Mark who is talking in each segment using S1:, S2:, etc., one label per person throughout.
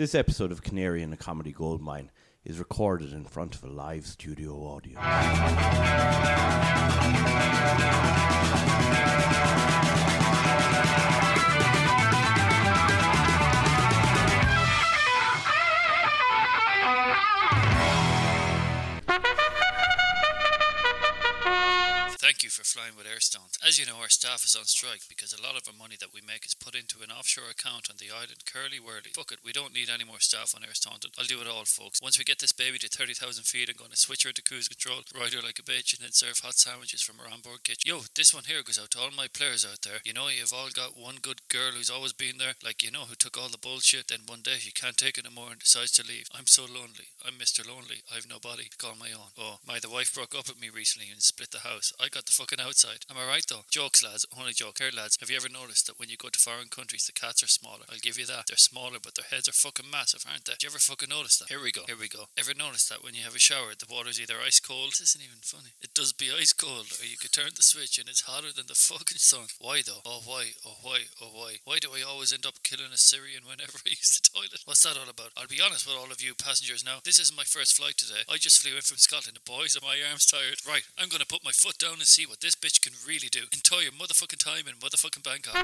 S1: This episode of Canary in a Comedy Goldmine is recorded in front of a live studio audience.
S2: Flying with Airstones. As you know, our staff is on strike because a lot of our money that we make is put into an offshore account on the island Curly Wurly. Fuck it, we don't need any more staff on Airstones. I'll do it all, folks. Once we get this baby to 30,000 feet, I'm going to switch her to cruise control, ride her like a bitch, and then serve hot sandwiches from our onboard kitchen. Yo, this one here goes out to all my players out there. You know, you've all got one good girl who's always been there, like, you know, who took all the bullshit, then one day she can't take it anymore and decides to leave. I'm so lonely. I'm Mr. Lonely. I've nobody to call my own. Oh, my, the wife broke up with me recently and split the house. I got the fucking outside. Am I right though? Jokes, lads. Only joke. Here, lads. Have you ever noticed that when you go to foreign countries, the cats are smaller? I'll give you that. They're smaller, but their heads are fucking massive, aren't they? Did you ever fucking notice that? Here we go. Here we go. Ever notice that when you have a shower, the water's either ice cold? This isn't even funny. It does be ice cold, or you could turn the switch and it's hotter than the fucking sun. Why though? Oh why? Oh why? Oh why? Why do I always end up killing a Syrian whenever I use the toilet? What's that all about? I'll be honest with all of you passengers now. This isn't my first flight today. I just flew in from Scotland. The boys are my arms tired. Right, I'm gonna put my foot down and see what this bitch can really do. Enjoy your motherfucking time in motherfucking Bangkok.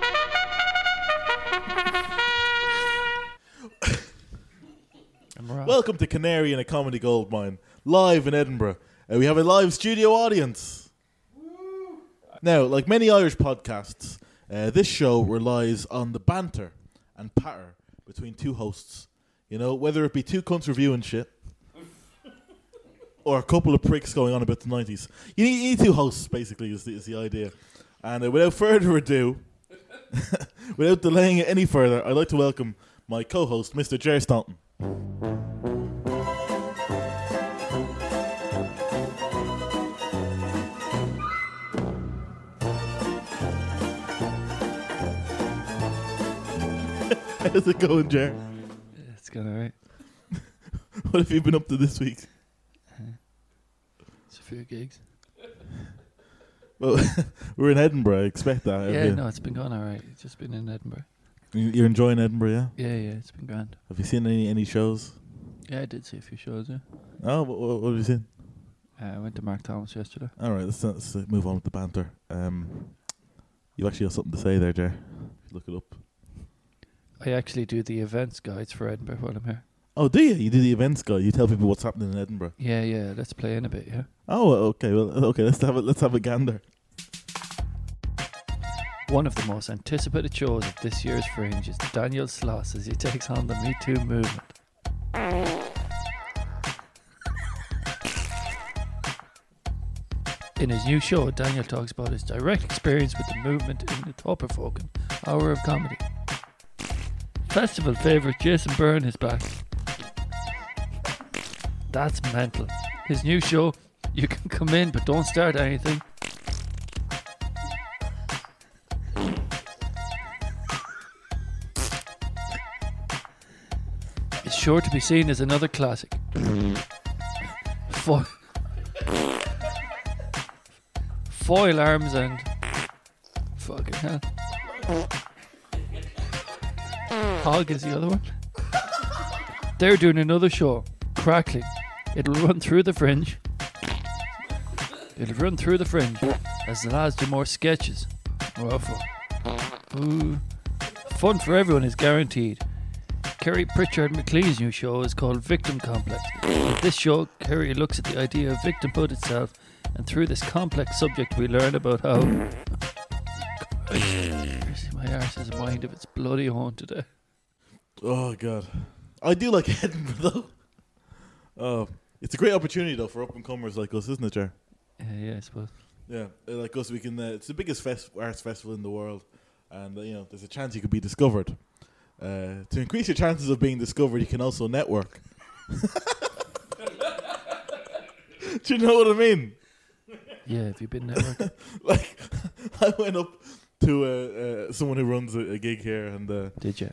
S3: Welcome to Canary in a Comedy Goldmine, live in Edinburgh. Uh, we have a live studio audience. Now, like many Irish podcasts, uh, this show relies on the banter and patter between two hosts. You know, whether it be two cunts reviewing shit or a couple of pricks going on about the 90s. You need, you need two hosts, basically, is the, is the idea. And uh, without further ado, without delaying it any further, I'd like to welcome my co host, Mr. Jer Staunton. How's it going, Jer?
S4: It's going alright.
S3: What have you been up to this week?
S4: It's a few gigs.
S3: Well, we're in Edinburgh. I expect that.
S4: Yeah, no, it's been going alright. It's just been in Edinburgh.
S3: You- You're enjoying Edinburgh, yeah?
S4: Yeah, yeah, it's been grand.
S3: Have you seen any any shows?
S4: Yeah, I did see a few shows. Yeah,
S3: Oh, what, what, what have you seen?
S4: uh, I went to Mark Thomas yesterday.
S3: All right, let's, let's uh, move on with the banter. Um, you actually got something to say there, Jer. If you look it up.
S4: I actually do the events guides for Edinburgh while I'm here.
S3: Oh, do you? You do the events guy. You tell people what's happening in Edinburgh.
S4: Yeah, yeah. Let's play in a bit. Yeah.
S3: Oh, okay. Well, okay. Let's have a let's have a gander.
S4: One of the most anticipated shows of this year's Fringe is Daniel Sloss as he takes on the Me Too movement. In his new show, Daniel talks about his direct experience with the movement in the thought-provoking Hour of Comedy. Festival favourite Jason Byrne is back. That's mental. His new show, you can come in but don't start anything. is sure to be seen as another classic. Mm. Fo- foil arms and fucking hell. Hog is the other one. They're doing another show, Crackling. It'll run through the fringe. It'll run through the fringe as the lads do more sketches. Oh. Ooh. Fun for everyone is guaranteed. Kiri Pritchard McLean's new show is called Victim Complex. In this show, Kiri looks at the idea of victimhood itself, and through this complex subject, we learn about how. My arse is a mind of its bloody today.
S3: Oh God, I do like Edinburgh though. Oh, it's a great opportunity though for up and comers like us, isn't it, Jer?
S4: Yeah, yeah, I suppose.
S3: Yeah, uh, like us, we can. Uh, it's the biggest fest- arts festival in the world, and uh, you know, there's a chance you could be discovered. Uh, to increase your chances of being discovered, you can also network. Do you know what I mean?
S4: Yeah, have you been networking?
S3: Like, I went up to uh, uh, someone who runs a, a gig here, and uh,
S4: Did you?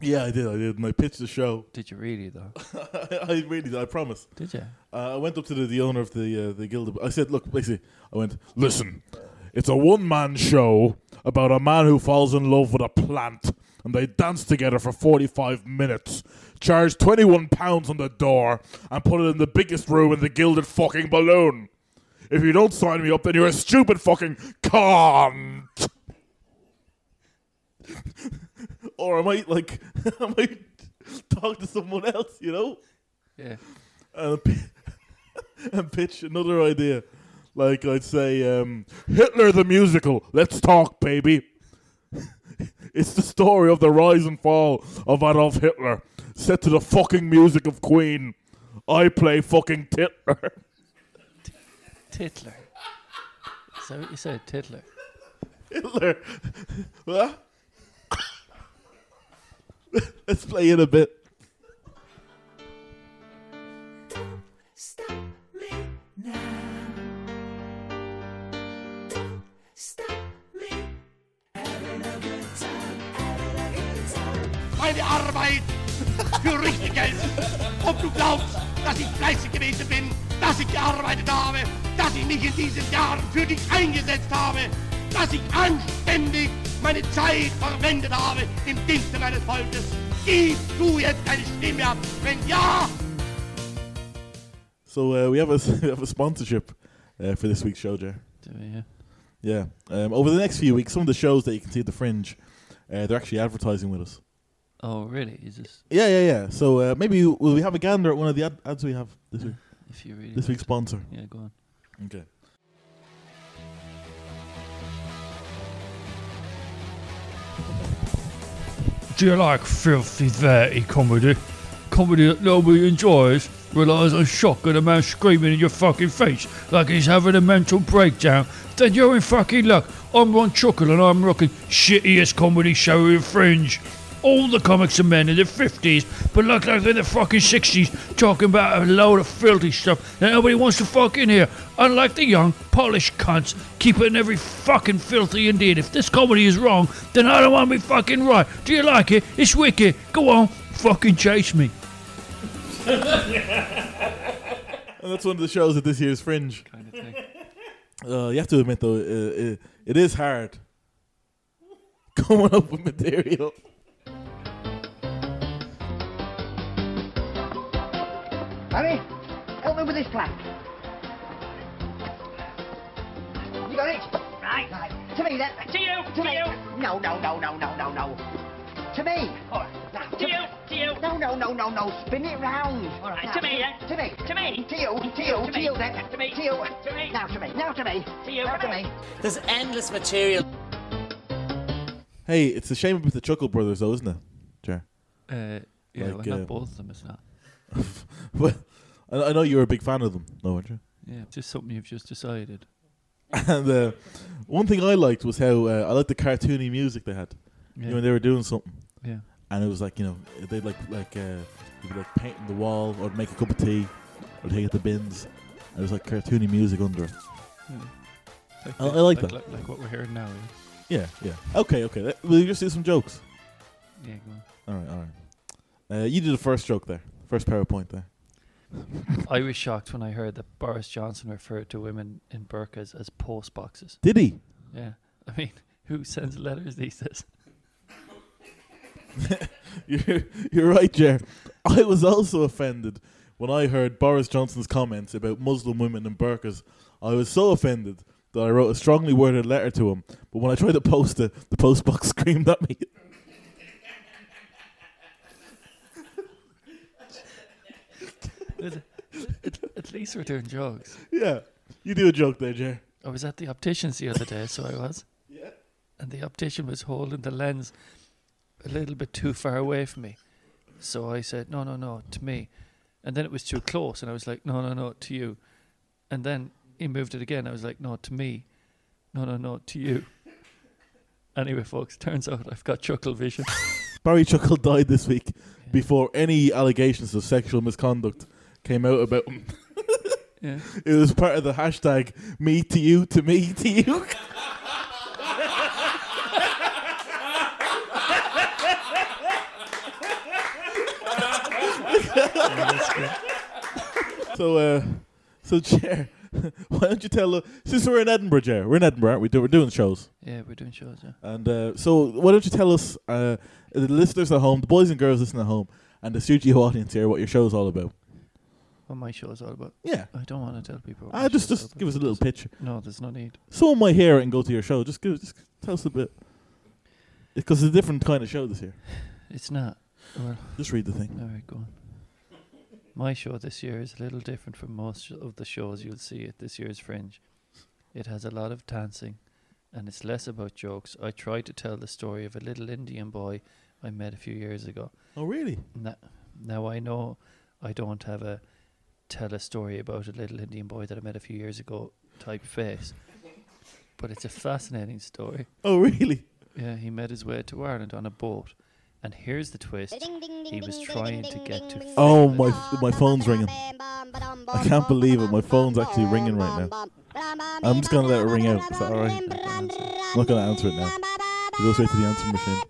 S3: Yeah, I did, I did, and I pitched the show.
S4: Did you really though?
S3: I really did, I promise.
S4: Did you?
S3: Uh, I went up to the, the owner of the uh, the guild. I said, "Look, basically, I went. Listen, it's a one man show about a man who falls in love with a plant and they dance together for 45 minutes. Charge 21 pounds on the door and put it in the biggest room in the gilded fucking balloon. If you don't sign me up, then you're a stupid fucking cunt. or I might like I might talk to someone else, you know,
S4: Yeah.
S3: and, and pitch another idea. Like I'd say, um, Hitler the musical. Let's talk, baby. it's the story of the rise and fall of Adolf Hitler, set to the fucking music of Queen. I play fucking Hitler.
S4: Titler. Is that what you said? Titler.
S3: Hitler. what? Let's play it a bit.
S5: Meine Arbeit für richtig Geld. Ob du glaubst, dass ich fleißig gewesen bin, dass ich gearbeitet habe, dass ich mich in diesen Jahren für dich eingesetzt habe, dass ich anständig meine Zeit verwendet habe im Dienste meines Volkes. Gibst du jetzt deine Stimme ab? Wenn ja,
S3: So uh, we have a we have a sponsorship uh, for this week's show, Jer.
S4: Do we, yeah.
S3: Yeah. Um, over the next few weeks, some of the shows that you can see at the Fringe, uh, they're actually advertising with us.
S4: Oh, really? Is this
S3: Yeah, yeah, yeah. So uh, maybe will we have a gander at one of the ad- ads we have this week?
S4: if you really
S3: This week's sponsor.
S4: Yeah, go on.
S3: Okay.
S4: Do you like filthy, dirty comedy? Comedy that nobody enjoys relies on shock and a man screaming in your fucking face like he's having a mental breakdown. Then you're in fucking luck. I'm Ron Chuckle and I'm rocking shittiest comedy show in Fringe. All the comics are men in their 50s, but look like they're in the fucking 60s, talking about a load of filthy stuff that nobody wants to fucking hear. Unlike the young, polished cunts, keeping every fucking filthy Indian. If this comedy is wrong, then I don't want to be fucking right. Do you like it? It's wicked. Go on, fucking chase me.
S3: And that's one of the shows at this year's Fringe.
S4: Kind of thing.
S3: Uh, you have to admit, though, uh, it, it is hard coming up with material.
S5: Harry, help me with this plank. You got it? Right. right. To me then. To you. To, me. No, no, no, no, no, no, no. To me. All right. Now, to, you. To you. No, no, no, no, no. Spin it round. All right. to me then. To me. To me. To you. To you. To, you then. To me. To you. To me. Now to me. Now to me. To you. Now to me.
S6: There's endless material.
S3: Hey, it's a shame about the Chuckle Brothers, though, isn't it, Jer?
S4: Uh, yeah,
S3: Like,
S4: well,
S3: uh,
S4: not both of them, it's not.
S3: well, I, I know you're a big fan of them, no, aren't you?
S4: Yeah, just something you've just decided.
S3: And uh, one thing I liked was how uh, I liked the cartoony music they had. You know, when they were doing something,
S4: yeah.
S3: and it was like you know they'd like like uh, you'd be like painting the wall or make a cup of tea or take it to the bins. And it was like cartoony music under it.
S4: Like,
S3: I- I like
S4: like,
S3: that.
S4: Like, like what we're hearing now.
S3: Yeah, yeah. Okay, okay. Let- Will you just do some jokes?
S4: Yeah, yeah go on.
S3: All right, all right. Uh, you did the first joke there, first PowerPoint there.
S4: I was shocked when I heard that Boris Johnson referred to women in burqas as post boxes.
S3: Did he?
S4: Yeah. I mean, who sends letters these days?
S3: You're, you're right, Jer. I was also offended when I heard Boris Johnson's comments about Muslim women in burqas. I was so offended that I wrote a strongly worded letter to him. But when I tried to post it, the postbox screamed at me.
S4: At, at- least we're doing jokes.
S3: yeah, you do a joke there, Jer.
S4: I was at the optician's the other day, so I was.
S3: Yeah.
S4: And the optician was holding the lens a little bit too far away from me. So I said, no, no, no, to me. And then it was too close, and I was like, no, no, no, to you. And then he moved it again. I was like, no, to me. No, no, no, to you. Anyway, folks, turns out I've got ChuckleVision.
S3: Barry Chuckle died this week before any allegations of sexual misconduct came out about him.
S4: Yeah.
S3: It was part of the hashtag me to you to me to you. so uh so Jer why don't you tell? us? since we're in Edinburgh, Jer, we're in Edinburgh, aren't we? Do- We're doing shows,
S4: Yeah, we're doing shows. Yeah.
S3: and uh, so why don't you tell us, uh, the listeners at home, the boys and girls listening at home, and the studio audience here, what your show's all about?
S4: What my show is all about.
S3: Yeah,
S4: I don't want to tell people.
S3: ah, just just give us a little picture.
S4: No, there's no need.
S3: Someone might hear it and go to your show. Just give, just tell us a bit, because it's a different kind of show this year.
S4: It's not. Well,
S3: Just read the thing.
S4: all right, go on. My show this year is a little different from most of the shows you'll see at this year's Fringe. It has a lot of dancing, and it's less about jokes. I try to tell the story of a little Indian boy I met a few years ago.
S3: Oh, really?
S4: Now, now I know I don't have a tell a story about a little Indian boy that I met a few years ago type face, but it's a fascinating story.
S3: Oh, really?
S4: Yeah, he made his way to Ireland on a boat, and here's the twist: he was trying to get to.
S3: Oh, my my phone's ringing. I can't believe it. My phone's actually ringing right now. I'm just gonna let it ring out. Is that alright? I'm not gonna answer it now. It goes straight to the answering machine.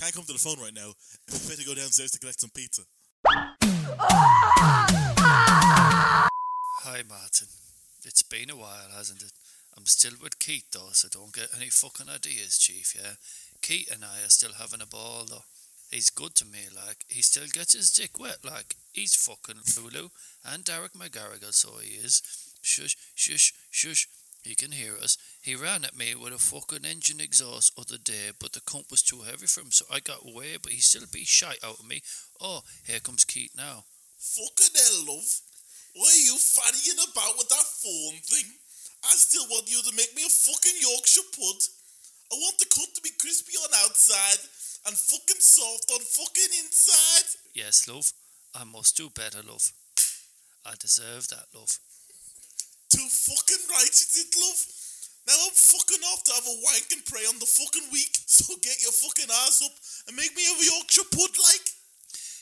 S3: Can't come to the phone right now. If to go downstairs to collect some pizza.
S2: Hi, Martin. It's been a while, hasn't it? I'm still with Keith, though, so don't get any fucking ideas, Chief, yeah? Keith and I are still having a ball, though. He's good to me, like. He still gets his dick wet, like. He's fucking Lulu and Derek McGarrigle, so he is. Shush, shush, shush. He can hear us. He ran at me with a fucking engine exhaust other day, but the cunt was too heavy for him, so I got away, but he still beat shite out of me. Oh, here comes Keith now.
S3: Fucking hell, love. What are you fannying about with that phone thing? I still want you to make me a fucking Yorkshire pud. I want the cut to be crispy on outside and fucking soft on fucking inside.
S2: Yes, love. I must do better, love. I deserve that, love.
S3: Too fucking right you did, love. Now I'm fucking off to have a wank and pray on the fucking week. So get your fucking ass up and make me a Yorkshire pud like.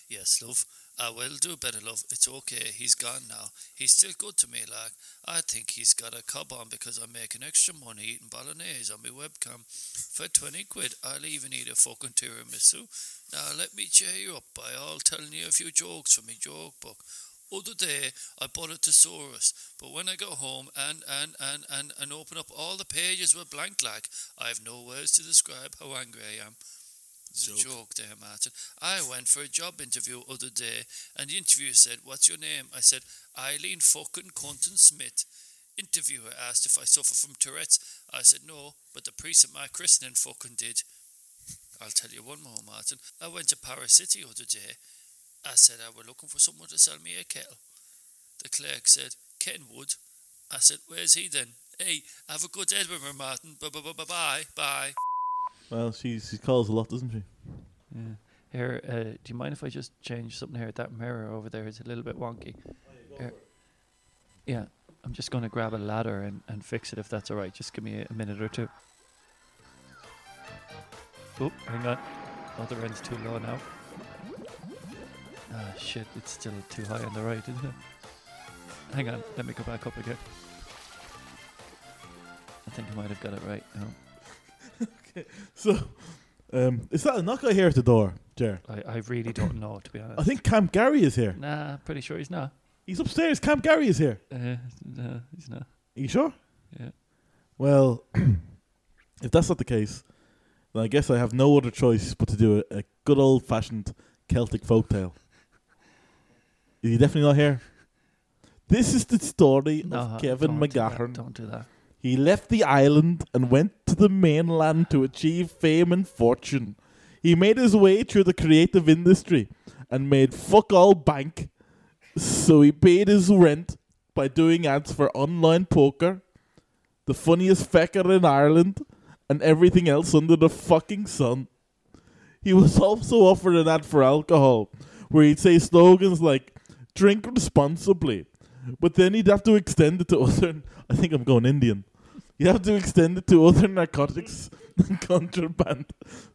S2: Yes, love. Ah, I will do better, love. It's okay. He's gone now. He's still good to me, like. I think he's got a cob on because I'm making extra money eating bolognese on my webcam. For 20 quid, I'll even eat a fucking tiramisu. Now, let me cheer you up by all telling you a few jokes from my joke book. Other day, I bought a thesaurus, but when I got home and, and, and, and, and open up, all the pages were blank like. I have no words to describe how angry I am. It's a joke there, Martin. I went for a job interview other day, and the interviewer said, What's your name? I said, Eileen fucking Cunton Smith. Interviewer asked if I suffer from Tourette's. I said, No, but the priest at my christening fucking did. I'll tell you one more, Martin. I went to Paris City other day. I said I were looking for someone to sell me a kettle. The clerk said, Kenwood. I said, Where's he then? Hey, have a good Edinburgh, Martin. Bye bye bye bye bye. Bye.
S3: Well, she she calls a lot, doesn't she?
S4: Yeah. Here, uh, do you mind if I just change something here? That mirror over there is a little bit wonky. Here. Yeah, I'm just going to grab a ladder and, and fix it if that's all right. Just give me a, a minute or two. Oh, hang on. Other end's too low now. Ah, shit, it's still too high on the right, isn't it? Hang on, let me go back up again. I think I might have got it right now.
S3: okay, So, um, is that a knock I hear at the door, Jer?
S4: I, I really don't know, to be honest.
S3: I think Camp Gary is here.
S4: Nah, pretty sure he's not.
S3: He's upstairs. Camp Gary is here.
S4: Uh, no, he's not.
S3: Are you sure?
S4: Yeah.
S3: Well, if that's not the case, then I guess I have no other choice but to do a, a good old fashioned Celtic folktale. Is he definitely not here? This is the story
S4: No,
S3: of Kevin
S4: don't do
S3: McGahern.
S4: Don't do that.
S3: He left the island and went to the mainland to achieve fame and fortune. He made his way through the creative industry and made fuck all bank. So he paid his rent by doing ads for online poker, the funniest fecker in Ireland, and everything else under the fucking sun. He was also offered an ad for alcohol, where he'd say slogans like "drink responsibly," but then he'd have to extend it to other. I think I'm going Indian. You have to extend it to other narcotics and contraband.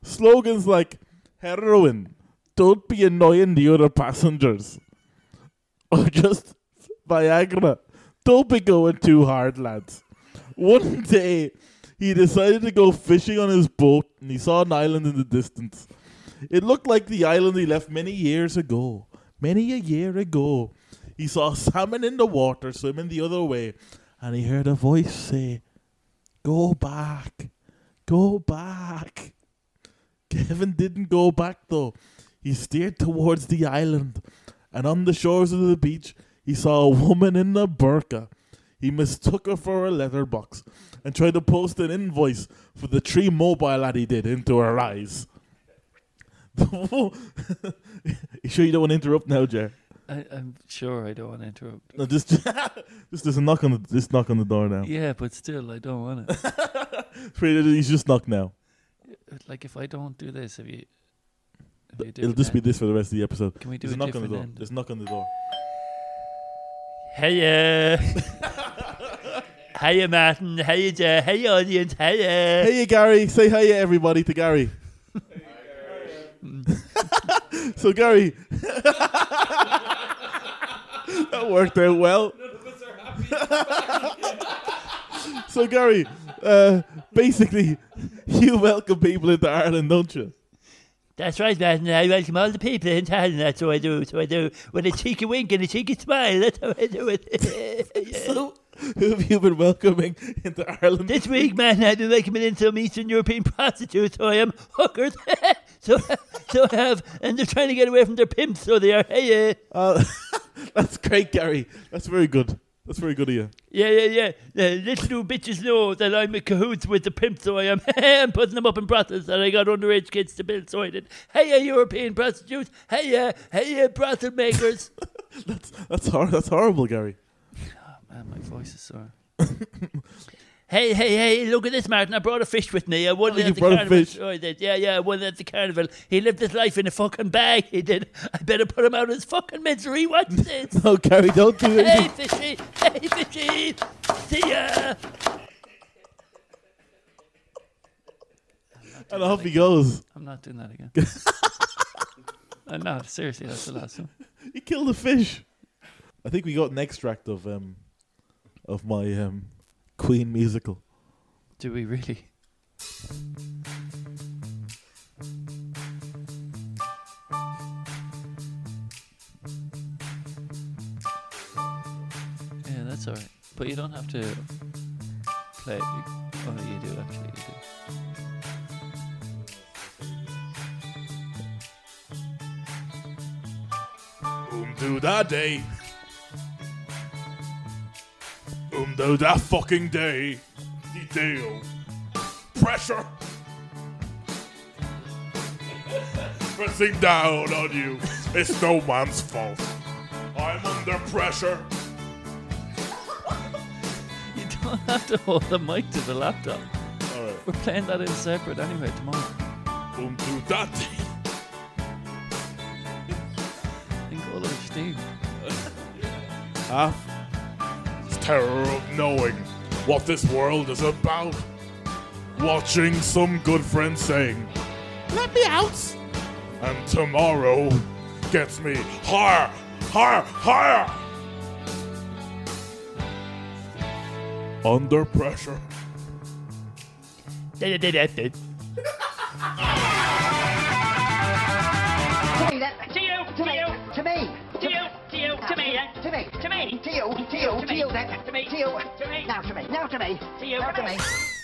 S3: Slogans like heroin, don't be annoying the other passengers. Or just Viagra, don't be going too hard, lads. One day, he decided to go fishing on his boat and he saw an island in the distance. It looked like the island he left many years ago. Many a year ago. he saw a salmon in the water swimming the other way, and he heard a voice say, Go back, go back. Kevin didn't go back though. He steered towards the island, and on the shores of the beach, he saw a woman in a burqa. He mistook her for a letterbox and tried to post an invoice for the tree mobile that he did into her eyes. you sure you don't want to interrupt now, Jer?
S4: I, I'm sure I don't want to interrupt.
S3: No, just, just there's a knock on the just knock on the door now.
S4: Yeah, but still, I don't want it.
S3: He's just knocked now.
S4: Uh, like, if I don't do this, have you. You
S3: It'll just be this for the rest of the episode.
S4: Can we do
S3: There's a knock on the door.
S4: end?
S3: There's a knock on the door.
S4: Hiya. Hiya, Martin. Hiya, Jer. Hiya, audience. Hiya.
S3: Hey, Gary. Say hi, everybody, to Gary. so, Gary. that worked out well. so, Gary, uh, basically, you welcome people into Ireland, don't you?
S4: That's right, Martin. I welcome all the people in town. That's what I do. So I do with a cheeky wink and a cheeky smile. That's how I do it.
S3: So, who have you been welcoming into Ireland?
S4: This week, man, I've been welcoming in some Eastern European prostitutes, so I am hookers. So, so I have, and they're trying to get away from their pimps, so they are. Hey, uh,
S3: Uh, that's great, Gary. That's very good. That's very good of you.
S4: yeah, yeah, yeah. Uh, little bitches know that I'm in cahoots with the pimps, so I am. I'm putting them up in brothels, and I got underage kids to build, so I did. Hey, uh, European prostitutes. Hey, uh, hey, uh, brothel makers.
S3: That's that's hor- that's horrible, Gary.
S4: Man, my voice is sore. Hey, hey, hey, look at this, Martin. I brought a fish with me. I won
S3: Oh,
S4: it
S3: you
S4: at the
S3: brought a
S4: carnival.
S3: fish?
S4: Oh, I did. Yeah, yeah, I won it at the carnival. He lived his life in a fucking bag. He did. I better put him out of his fucking misery. What's this?
S3: No, Gary, don't do
S4: it.
S3: hey,
S4: fishy. Hey, fishy. See ya.
S3: And off he goes.
S4: I'm not doing that again. I'm not. Seriously, that's the last one.
S3: He killed a fish. I think we got an extract of um of my um Queen musical.
S4: Do we really? Yeah, that's alright. But you don't have to play. Oh, you do actually. You do.
S3: Um do that day. Do that fucking day. The deal. Pressure. Pressing down on you. It's no man's fault. I'm under pressure.
S4: You don't have to hold the mic to the laptop.
S3: Alright.
S4: We're playing that in separate anyway tomorrow.
S3: Um do that.
S4: In all over Steve.
S3: half. Terror of knowing what this world is about. Watching some good friend saying, Let me out! And tomorrow gets me higher, higher, higher! Under pressure.
S7: To
S6: you.
S7: To.
S6: To
S7: To
S6: me.
S7: you, that.
S6: To me.
S7: To you.
S6: To me.
S7: Now to me. Now to me.
S6: To you.
S7: Now to me.